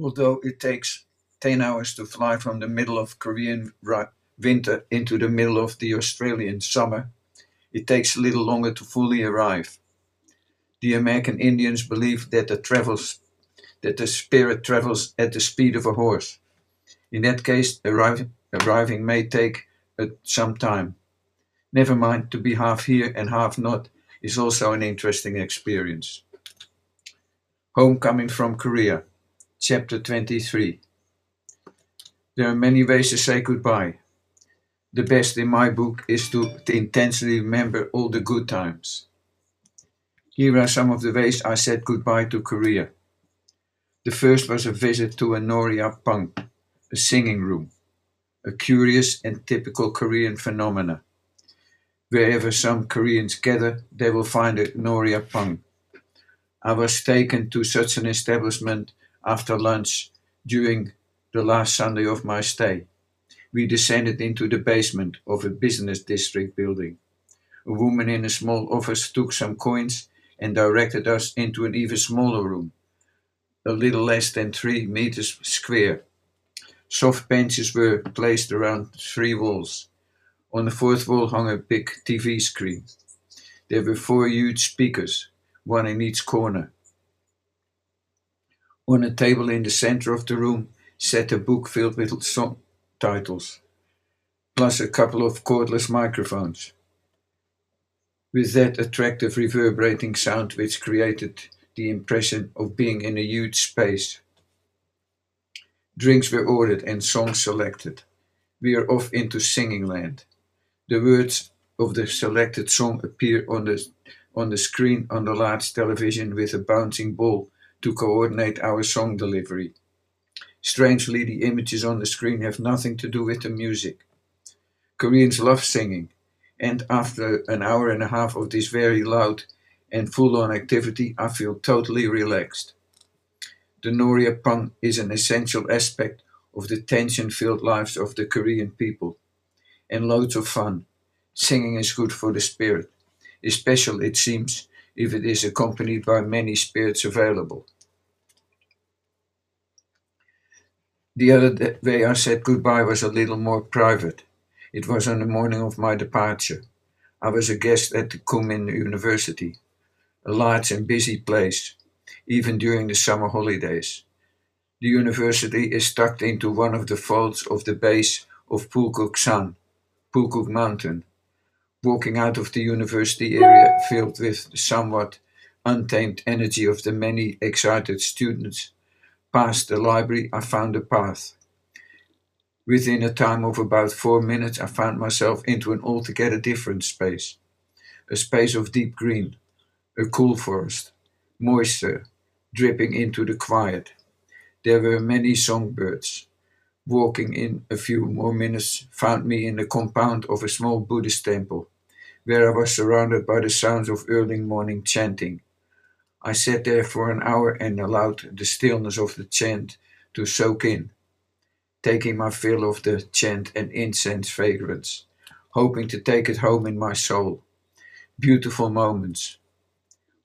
Although it takes ten hours to fly from the middle of Korean winter into the middle of the Australian summer, it takes a little longer to fully arrive. The American Indians believe that the travels that the spirit travels at the speed of a horse. In that case, arriving, arriving may take uh, some time. Never mind, to be half here and half not is also an interesting experience. Homecoming from Korea, Chapter 23. There are many ways to say goodbye. The best in my book is to, to intensely remember all the good times. Here are some of the ways I said goodbye to Korea. The first was a visit to a Noria Pang, a singing room, a curious and typical Korean phenomena. Wherever some Koreans gather, they will find a Noria Pang. I was taken to such an establishment after lunch during the last Sunday of my stay. We descended into the basement of a business district building. A woman in a small office took some coins and directed us into an even smaller room, a little less than three meters square. Soft benches were placed around three walls. On the fourth wall hung a big TV screen. There were four huge speakers, one in each corner. On a table in the center of the room sat a book filled with song titles, plus a couple of cordless microphones with that attractive reverberating sound which created the impression of being in a huge space. Drinks were ordered and songs selected. We are off into singing land. The words of the selected song appear on the on the screen on the large television with a bouncing ball to coordinate our song delivery. Strangely, the images on the screen have nothing to do with the music. Koreans love singing, and after an hour and a half of this very loud and full-on activity, I feel totally relaxed. The Noria Pang is an essential aspect of the tension-filled lives of the Korean people, and loads of fun. Singing is good for the spirit, especially it seems if it is accompanied by many spirits available. The other way I said goodbye was a little more private. It was on the morning of my departure. I was a guest at the Kookmin University, a large and busy place, even during the summer holidays. The university is tucked into one of the folds of the base of Pulkook San, Pulkook Mountain. Walking out of the university area filled with the somewhat untamed energy of the many excited students, past the library, I found a path. Within a time of about four minutes, I found myself into an altogether different space. A space of deep green, a cool forest, moisture dripping into the quiet. There were many songbirds. Walking in a few more minutes found me in the compound of a small Buddhist temple, where I was surrounded by the sounds of early morning chanting. I sat there for an hour and allowed the stillness of the chant to soak in taking my fill of the chant and incense fragrance, hoping to take it home in my soul. Beautiful moments.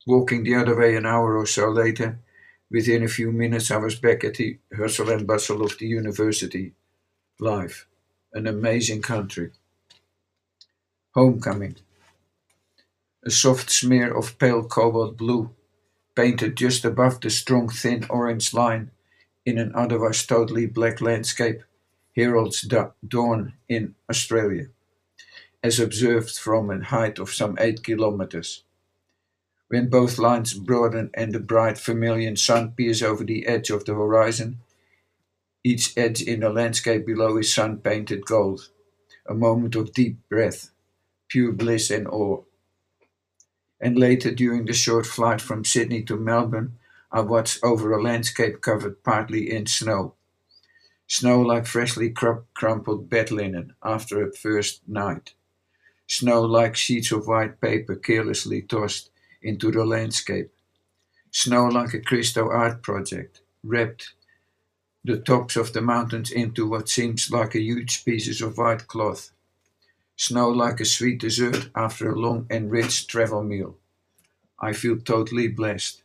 Walking the other way an hour or so later, within a few minutes I was back at the hustle and bustle of the university life. An amazing country. Homecoming. A soft smear of pale cobalt blue, painted just above the strong thin orange line in an otherwise totally black landscape heralds dawn in Australia, as observed from a height of some eight kilometers. When both lines broaden and the bright vermilion sun peers over the edge of the horizon, each edge in the landscape below is sun painted gold, a moment of deep breath, pure bliss and awe. And later, during the short flight from Sydney to Melbourne, I watched over a landscape covered partly in snow. Snow like freshly crumpled bed linen after a first night. Snow like sheets of white paper carelessly tossed into the landscape. Snow like a Christo art project, wrapped the tops of the mountains into what seems like a huge pieces of white cloth. Snow like a sweet dessert after a long and rich travel meal. I feel totally blessed.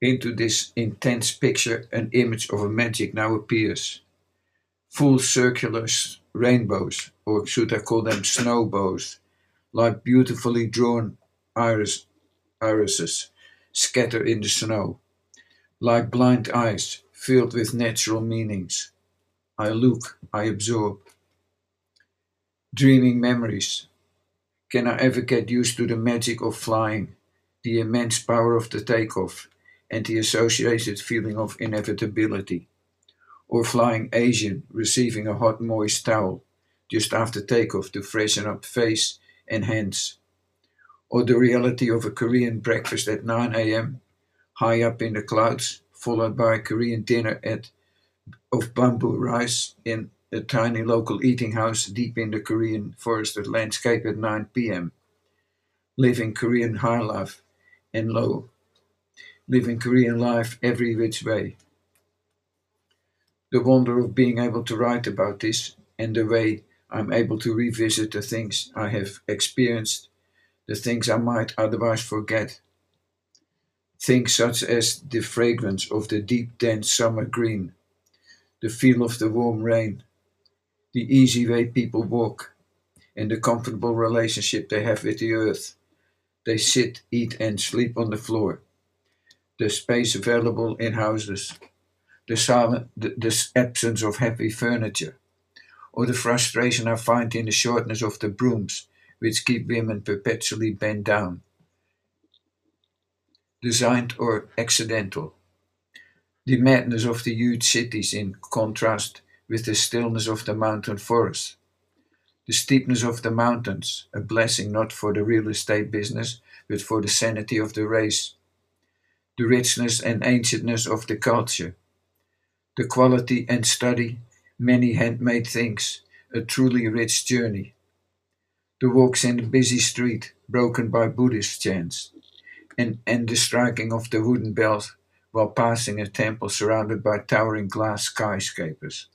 Into this intense picture, an image of a magic now appears. Full circular rainbows, or should I call them snowbows, like beautifully drawn iris, irises, scatter in the snow, like blind eyes filled with natural meanings. I look, I absorb. Dreaming memories. Can I ever get used to the magic of flying, the immense power of the takeoff, and the associated feeling of inevitability? Or flying Asian, receiving a hot moist towel just after takeoff to freshen up face and hands? Or the reality of a Korean breakfast at 9 a.m., high up in the clouds, followed by a Korean dinner at of bamboo rice in a tiny local eating house deep in the Korean forested landscape at 9 p.m. Living Korean high life and low. Living Korean life every which way. The wonder of being able to write about this and the way I'm able to revisit the things I have experienced the things I might otherwise forget. Things such as the fragrance of the deep, dense summer green, the feel of the warm rain, the easy way people walk, and the comfortable relationship they have with the earth. They sit, eat, and sleep on the floor. The space available in houses, the, silent, the, the absence of heavy furniture, or the frustration I find in the shortness of the brooms which keep women perpetually bent down. Designed or accidental. The madness of the huge cities in contrast with the stillness of the mountain forest. The steepness of the mountains, a blessing not for the real estate business, but for the sanity of the race. The richness and ancientness of the culture. The quality and study, many handmade things, a truly rich journey. The walks in the busy street, broken by Buddhist chants, and, and the striking of the wooden bells while passing a temple surrounded by towering glass skyscrapers.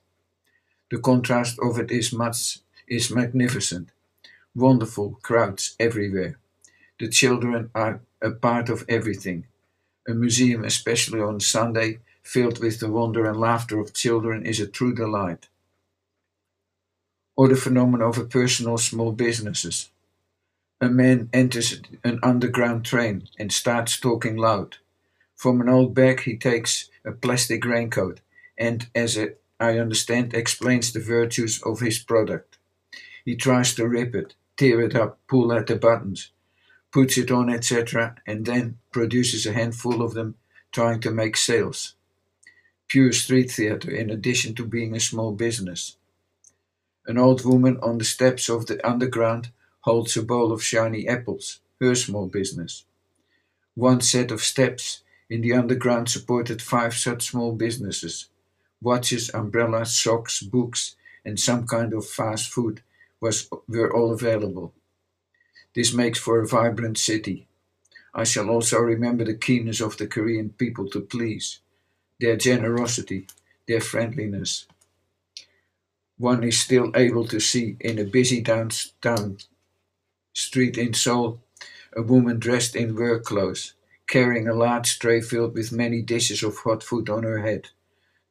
The contrast of it is much is magnificent. Wonderful crowds everywhere. The children are a part of everything. A museum, especially on Sunday, filled with the wonder and laughter of children, is a true delight or the phenomenon of a personal small businesses. A man enters an underground train and starts talking loud. From an old bag he takes a plastic raincoat and, as I understand, explains the virtues of his product. He tries to rip it, tear it up, pull at the buttons, puts it on, etc., and then produces a handful of them trying to make sales. Pure street theater in addition to being a small business. An old woman on the steps of the underground holds a bowl of shiny apples, her small business. One set of steps in the underground supported five such small businesses. Watches, umbrellas, socks, books, and some kind of fast food was, were all available. This makes for a vibrant city. I shall also remember the keenness of the Korean people to please, their generosity, their friendliness one is still able to see in a busy downtown street in Seoul a woman dressed in work clothes, carrying a large tray filled with many dishes of hot food on her head,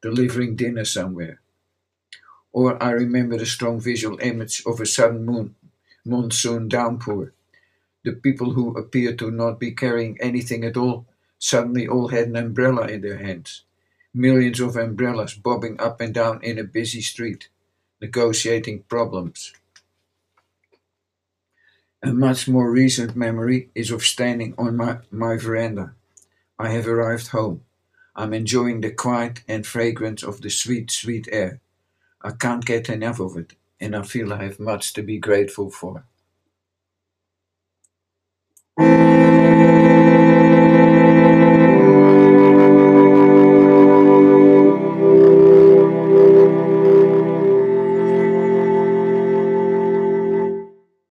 delivering dinner somewhere. Or I remember the strong visual image of a sudden moon, monsoon downpour. The people who appeared to not be carrying anything at all suddenly all had an umbrella in their hands. Millions of umbrellas bobbing up and down in a busy street negotiating problems. A much more recent memory is of standing on my, my veranda. I have arrived home. I'm enjoying the quiet and fragrance of the sweet, sweet air. I can't get enough of it, and I feel I have much to be grateful for.